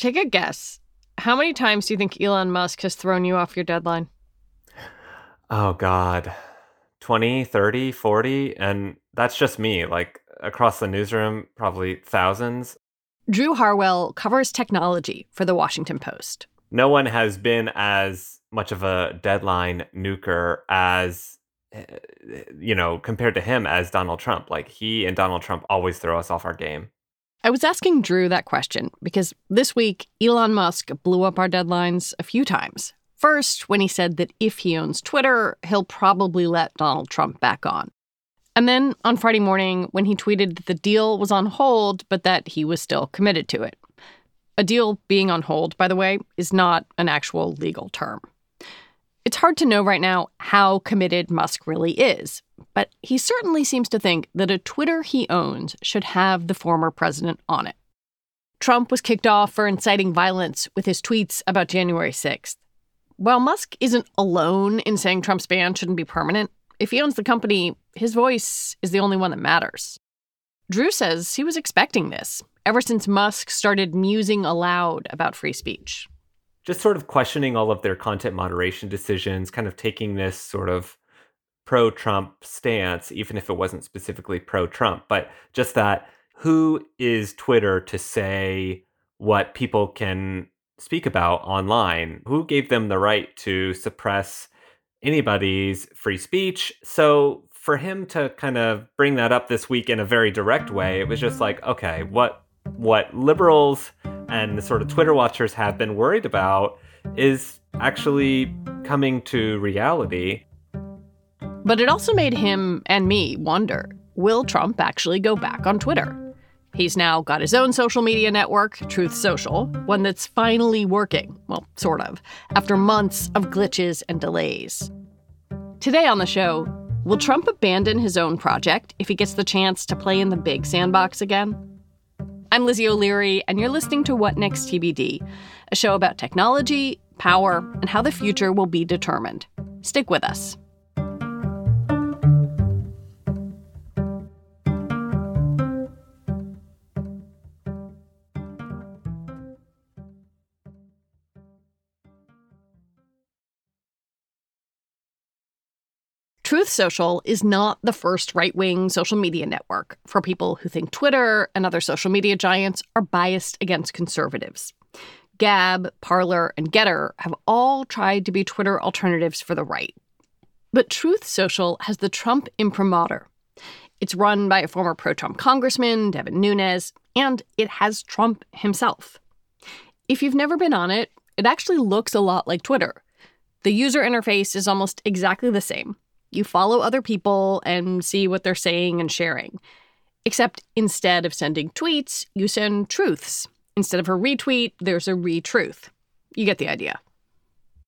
take a guess. How many times do you think Elon Musk has thrown you off your deadline? Oh, God. 20, 30, 40. And that's just me. Like across the newsroom, probably thousands. Drew Harwell covers technology for the Washington Post. No one has been as much of a deadline nuker as eh, you know, compared to him as Donald Trump. Like he and Donald Trump always throw us off our game. I was asking Drew that question because this week Elon Musk blew up our deadlines a few times. First, when he said that if he owns Twitter, he'll probably let Donald Trump back on. And then on Friday morning, when he tweeted that the deal was on hold, but that he was still committed to it. A deal being on hold, by the way, is not an actual legal term. It's hard to know right now how committed Musk really is, but he certainly seems to think that a Twitter he owns should have the former president on it. Trump was kicked off for inciting violence with his tweets about January 6th. While Musk isn't alone in saying Trump's ban shouldn't be permanent, if he owns the company, his voice is the only one that matters. Drew says he was expecting this ever since Musk started musing aloud about free speech. Just sort of questioning all of their content moderation decisions, kind of taking this sort of pro Trump stance, even if it wasn't specifically pro Trump, but just that who is Twitter to say what people can speak about online? Who gave them the right to suppress anybody's free speech. So for him to kind of bring that up this week in a very direct way, it was just like, okay, what what liberals and the sort of Twitter watchers have been worried about is actually coming to reality. But it also made him and me wonder will Trump actually go back on Twitter? He's now got his own social media network, Truth Social, one that's finally working. Well, sort of, after months of glitches and delays. Today on the show, will Trump abandon his own project if he gets the chance to play in the big sandbox again? I'm Lizzie O'Leary, and you're listening to What Next TBD, a show about technology, power, and how the future will be determined. Stick with us. Truth Social is not the first right wing social media network for people who think Twitter and other social media giants are biased against conservatives. Gab, Parler, and Gettr have all tried to be Twitter alternatives for the right. But Truth Social has the Trump imprimatur. It's run by a former pro Trump congressman, Devin Nunes, and it has Trump himself. If you've never been on it, it actually looks a lot like Twitter. The user interface is almost exactly the same you follow other people and see what they're saying and sharing. Except instead of sending tweets, you send truths. Instead of a retweet, there's a retruth. You get the idea.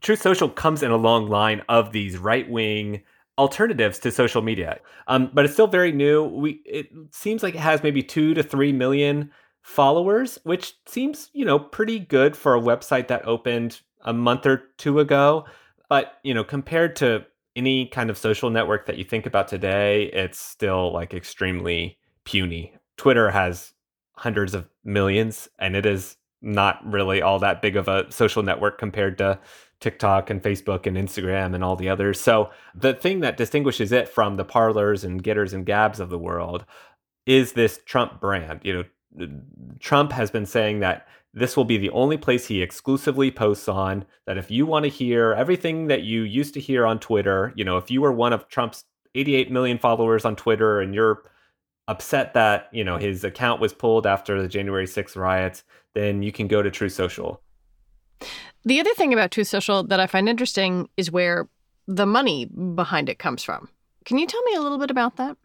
Truth Social comes in a long line of these right wing alternatives to social media, um, but it's still very new. We it seems like it has maybe two to three million followers, which seems you know pretty good for a website that opened a month or two ago. But you know, compared to any kind of social network that you think about today, it's still like extremely puny. Twitter has hundreds of millions, and it is not really all that big of a social network compared to TikTok and Facebook and Instagram and all the others. So the thing that distinguishes it from the Parlers and Gettrs and Gabs of the world is this Trump brand. You know, Trump has been saying that this will be the only place he exclusively posts on. That if you want to hear everything that you used to hear on Twitter, you know, if you were one of Trump's 88 million followers on Twitter and you're upset that, you know, his account was pulled after the January 6th riots, then you can go to Truth Social. The other thing about Truth Social that I find interesting is where the money behind it comes from. Can you tell me a little bit about that?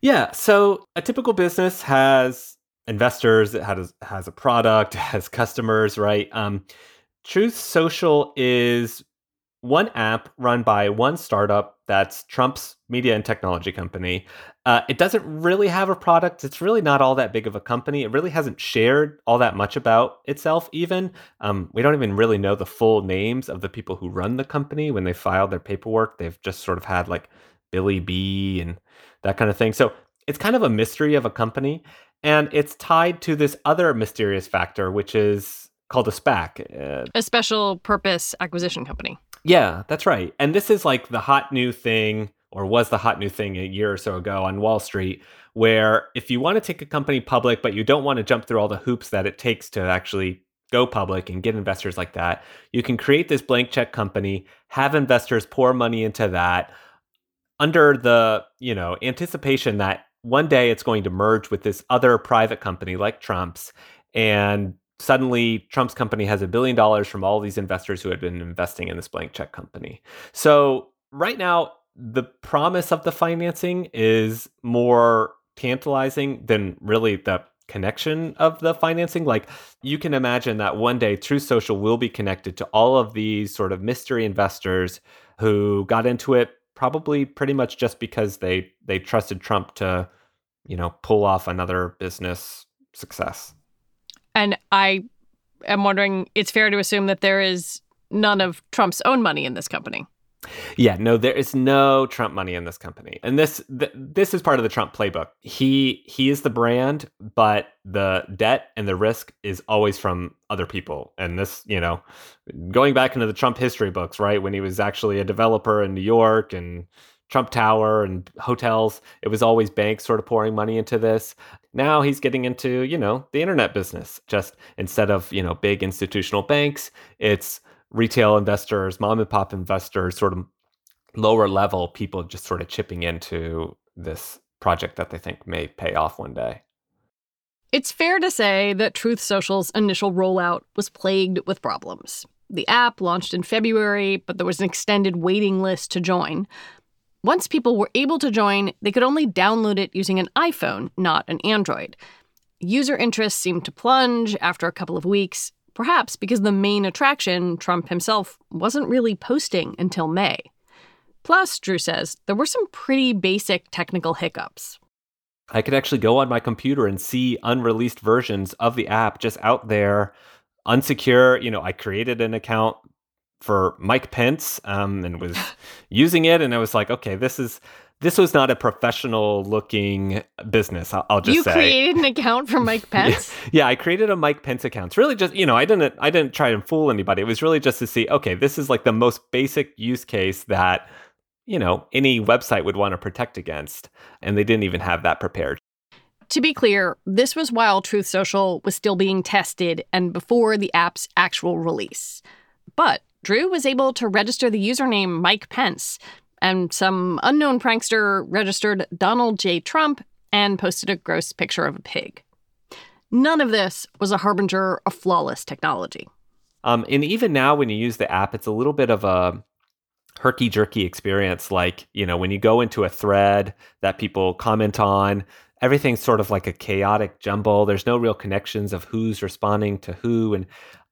Yeah. So a typical business has investors, it has has a product, it has customers, right? Um, Truth Social is one app run by one startup that's Trump's media and technology company. Uh, it doesn't really have a product. It's really not all that big of a company. It really hasn't shared all that much about itself, even. Um, we don't even really know the full names of the people who run the company when they filed their paperwork. They've just sort of had like Billy B and that kind of thing. So it's kind of a mystery of a company. And it's tied to this other mysterious factor, which is called a SPAC, uh, a special purpose acquisition company. Yeah, that's right. And this is like the hot new thing, or was the hot new thing a year or so ago on Wall Street, where if you want to take a company public, but you don't want to jump through all the hoops that it takes to actually go public and get investors like that, you can create this blank check company, have investors pour money into that under the, you know, anticipation that one day it's going to merge with this other private company like Trump's and suddenly Trump's company has a billion dollars from all these investors who had been investing in this blank check company. So, right now the promise of the financing is more tantalizing than really the connection of the financing. Like you can imagine that one day Truth Social will be connected to all of these sort of mystery investors who got into it probably pretty much just because they they trusted Trump to, you know, pull off another business success. And I am wondering it's fair to assume that there is none of Trump's own money in this company. Yeah, no, there is no Trump money in this company, and this th- this is part of the Trump playbook. He he is the brand, but the debt and the risk is always from other people. And this, you know, going back into the Trump history books, right when he was actually a developer in New York and Trump Tower and hotels, it was always banks sort of pouring money into this. Now he's getting into you know the internet business. Just instead of you know big institutional banks, it's retail investors, mom and pop investors, sort of lower level people just sort of chipping into this project that they think may pay off one day. It's fair to say that Truth Social's initial rollout was plagued with problems. The app launched in February, but there was an extended waiting list to join. Once people were able to join, they could only download it using an iPhone, not an Android. User interest seemed to plunge after a couple of weeks, Perhaps because the main attraction, Trump himself, wasn't really posting until May. Plus, Drew says, there were some pretty basic technical hiccups. I could actually go on my computer and see unreleased versions of the app just out there, unsecure. You know, I created an account for Mike Pence um, and was using it, and I was like, okay, this is this was not a professional looking business. I'll, I'll just you say. created an account for Mike Pence. yeah, yeah, I created a Mike Pence account. It's really just you know I didn't I didn't try to fool anybody. It was really just to see okay, this is like the most basic use case that you know any website would want to protect against, and they didn't even have that prepared. To be clear, this was while Truth Social was still being tested and before the app's actual release. But Drew was able to register the username Mike Pence and some unknown prankster registered Donald J. Trump and posted a gross picture of a pig. None of this was a harbinger of flawless technology. Um, and even now, when you use the app, it's a little bit of a herky jerky experience. Like, you know, when you go into a thread that people comment on, everything's sort of like a chaotic jumble. There's no real connections of who's responding to who. And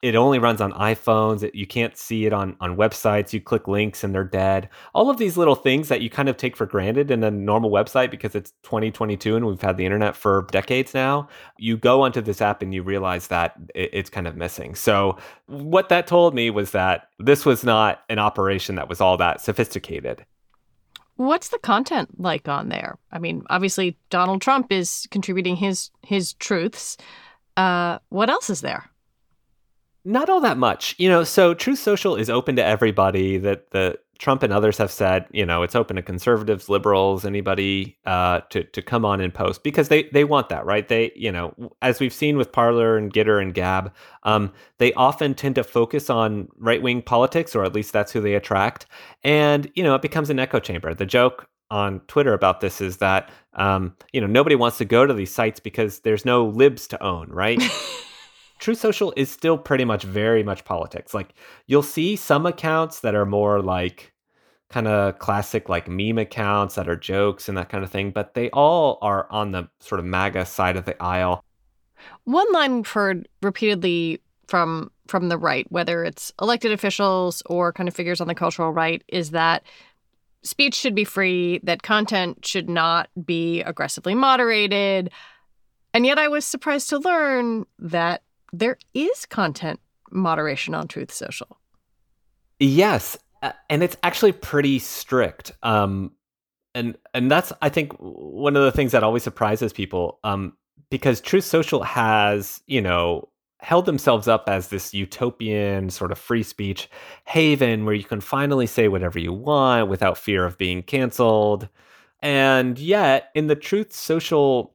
it only runs on iPhones. you can't see it on, on websites. You click links and they're dead. All of these little things that you kind of take for granted in a normal website because it's 2022 and we've had the internet for decades now. You go onto this app and you realize that it, it's kind of missing. So, what that told me was that this was not an operation that was all that sophisticated. What's the content like on there? I mean, obviously Donald Trump is contributing his his truths. Uh, what else is there? Not all that much. You know, so Truth Social is open to everybody. That the Trump and others have said, you know, it's open to conservatives, liberals, anybody uh, to to come on and post because they they want that, right? They, you know, as we've seen with Parler and Gettr and Gab, um, they often tend to focus on right wing politics, or at least that's who they attract, and you know, it becomes an echo chamber. The joke on Twitter about this is that um, you know nobody wants to go to these sites because there's no libs to own, right? True Social is still pretty much very much politics. Like you'll see some accounts that are more like kind of classic like meme accounts that are jokes and that kind of thing, but they all are on the sort of MAGA side of the aisle. One line we've heard repeatedly from from the right, whether it's elected officials or kind of figures on the cultural right, is that speech should be free, that content should not be aggressively moderated. And yet I was surprised to learn that there is content moderation on Truth Social. Yes, and it's actually pretty strict. Um, and and that's I think one of the things that always surprises people. Um, because Truth Social has you know held themselves up as this utopian sort of free speech haven where you can finally say whatever you want without fear of being canceled. And yet, in the Truth Social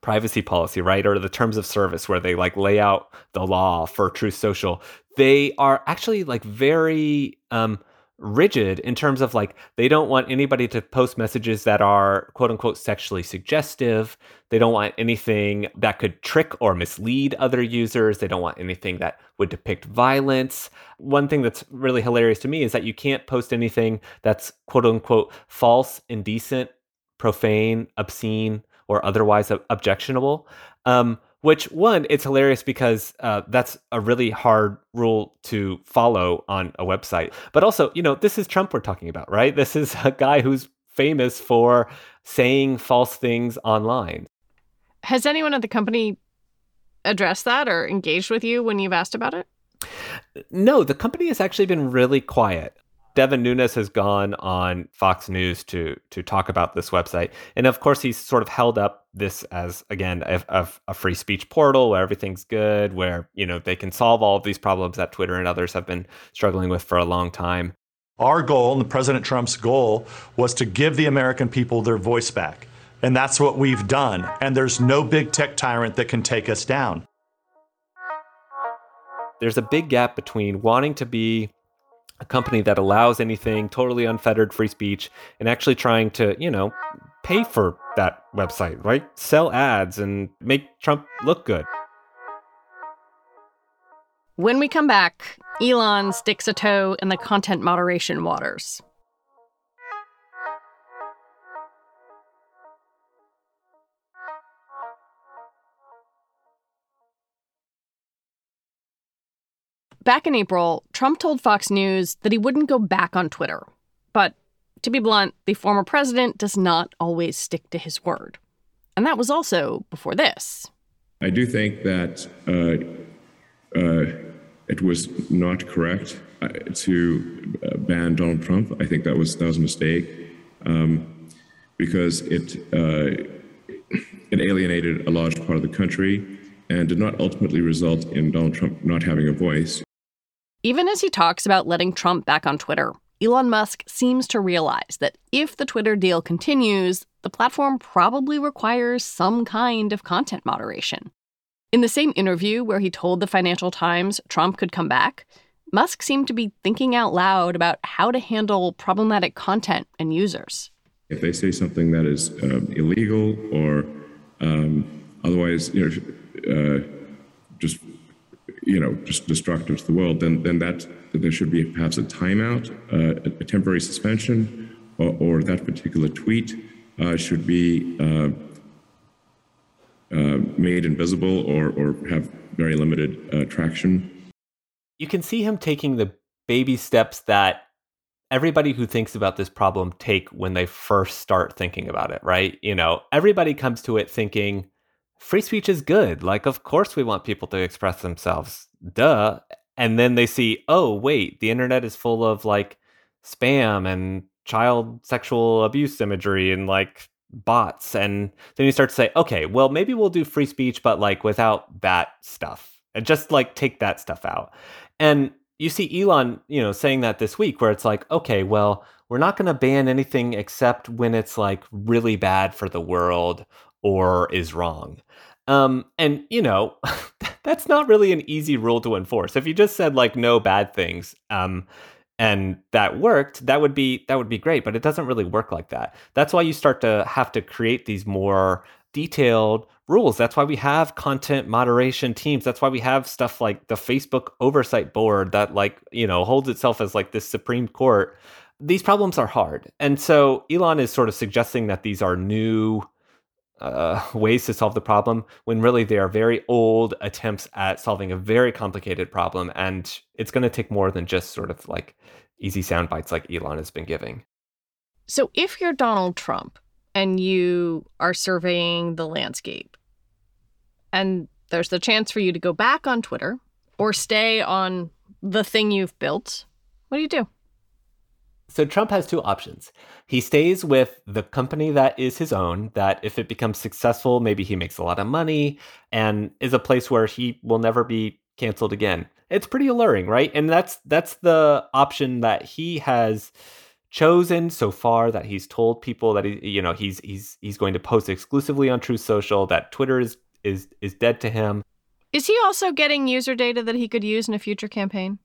privacy policy, right, or the terms of service where they like lay out the law for Truth Social, they are actually like very um, rigid in terms of like they don't want anybody to post messages that are quote unquote sexually suggestive. They don't want anything that could trick or mislead other users. They don't want anything that would depict violence. One thing that's really hilarious to me is that you can't post anything that's quote unquote false, indecent, profane, obscene, or otherwise objectionable. Um, which one, it's hilarious because uh, that's a really hard rule to follow on a website. But also, you know, this is Trump we're talking about, right? This is a guy who's famous for saying false things online. Has anyone at the company addressed that or engaged with you when you've asked about it? No, the company has actually been really quiet. Devin Nunes has gone on Fox News to to talk about this website, and of course, he's sort of held up this as again a, a, a, free speech portal where everything's good, where you know they can solve all of these problems that Twitter and others have been struggling with for a long time. Our goal, and the President Trump's goal, was to give the American people their voice back, and that's what we've done. And there's no big tech tyrant that can take us down. There's a big gap between wanting to be a company that allows anything, totally unfettered free speech, and actually trying to, you know, pay for that website, right? Sell ads and make Trump look good. When we come back, Elon sticks a toe in the content moderation waters. Back in April, Trump told Fox News that he wouldn't go back on Twitter. But to be blunt, the former president does not always stick to his word. And that was also before this. I do think that uh, uh, it was not correct uh, to uh, ban Donald Trump. I think that was that was a mistake um, because it uh, it alienated a large part of the country and did not ultimately result in Donald Trump not having a voice. Even as he talks about letting Trump back on Twitter, Elon Musk seems to realize that if the Twitter deal continues, the platform probably requires some kind of content moderation. In the same interview where he told the Financial Times Trump could come back, Musk seemed to be thinking out loud about how to handle problematic content and users. If they say something that is uh, illegal or um, otherwise, you know, uh, just you know, just destructive to the world, then then that, there should be perhaps a timeout, uh, a, temporary suspension, or, or, that particular tweet uh, should be uh, uh made invisible or or have very limited uh, traction. You can see him taking the baby steps that everybody who thinks about this problem take when they first start thinking about it, right? You know, everybody comes to it thinking free speech is good. Like, of course, we want people to express themselves. Duh. And then they see, oh, wait, the internet is full of like spam and child sexual abuse imagery and like bots. And then you start to say, okay, well, maybe we'll do free speech, but like without that stuff and just like take that stuff out. And you see Elon, you know, saying that this week where it's like, okay, well, we're not going to ban anything except when it's like really bad for the world or is wrong. Um, and you know, that's not really an easy rule to enforce. If you just said like no bad things, um, and that worked, that would be that would be great. But it doesn't really work like that. That's why you start to have to create these more detailed rules. That's why we have content moderation teams. That's why we have stuff like the Facebook oversight board that like, you know, holds itself as like this Supreme Court. These problems are hard. And so Elon is sort of suggesting that these are new uh, ways to solve the problem when really they are very old attempts at solving a very complicated problem. And it's going to take more than just sort of like easy sound bites like Elon has been giving. So if you're Donald Trump and you are surveying the landscape, and there's the chance for you to go back on Twitter or stay on the thing you've built, what do you do? So Trump has two options. He stays with the company that is his own, that if it becomes successful, maybe he makes a lot of money and is a place where he will never be canceled again. It's pretty alluring, right? And that's that's the option that he has chosen so far that he's told people that he you know he's he's he's going to post exclusively on Truth Social that Twitter is is is dead to him. Is he also getting user data that he could use in a future campaign?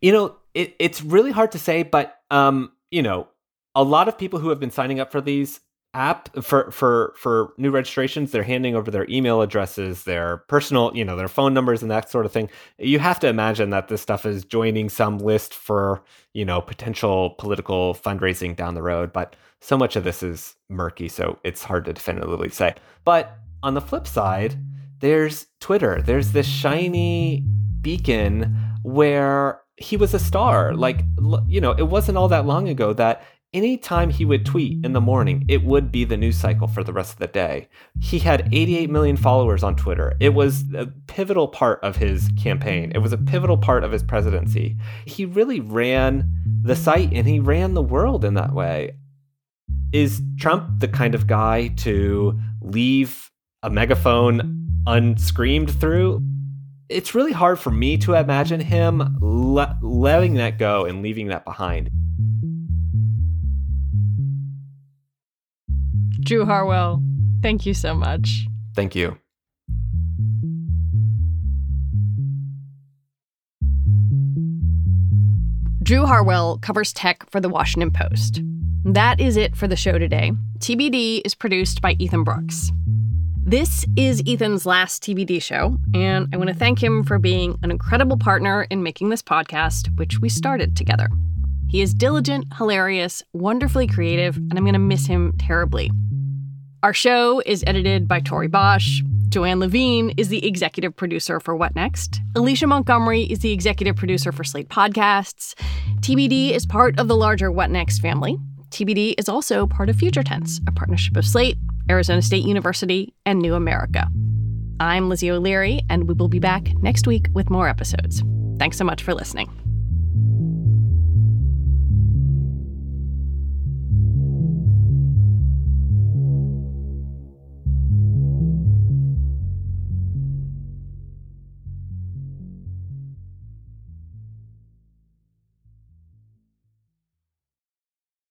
You know, it, it's really hard to say, but um, you know, a lot of people who have been signing up for these app for for for new registrations they're handing over their email addresses their personal you know their phone numbers and that sort of thing. You have to imagine that this stuff is joining some list for you know potential political fundraising down the road but so much of this is murky so it's hard to definitively say. But on the flip side there's twitter. There's this shiny beacon where he was a star. Mm-hmm. Like, you know, it wasn't all that long ago that anytime he would tweet in the morning, it would be the news cycle for the rest of the day. He had 88 million followers on Twitter. It was a pivotal part of his campaign, it was a pivotal part of his presidency. He really ran the site and he ran the world in that way. Is Trump the kind of guy to leave a megaphone unscreamed through? It's really hard for me to imagine him le- letting that go and leaving that behind. Drew Harwell, thank you so much. Thank you. Drew Harwell covers tech for The Washington Post. That is it for the show today. TBD is produced by Ethan Brooks. This is Ethan's last TBD show, and I want to thank him for being an incredible partner in making this podcast, which we started together. He is diligent, hilarious, wonderfully creative, and I'm going to miss him terribly. Our show is edited by Tori Bosch. Joanne Levine is the executive producer for What Next. Alicia Montgomery is the executive producer for Slate Podcasts. TBD is part of the larger What Next family. TBD is also part of Future Tense, a partnership of Slate, Arizona State University, and New America. I'm Lizzie O'Leary, and we will be back next week with more episodes. Thanks so much for listening.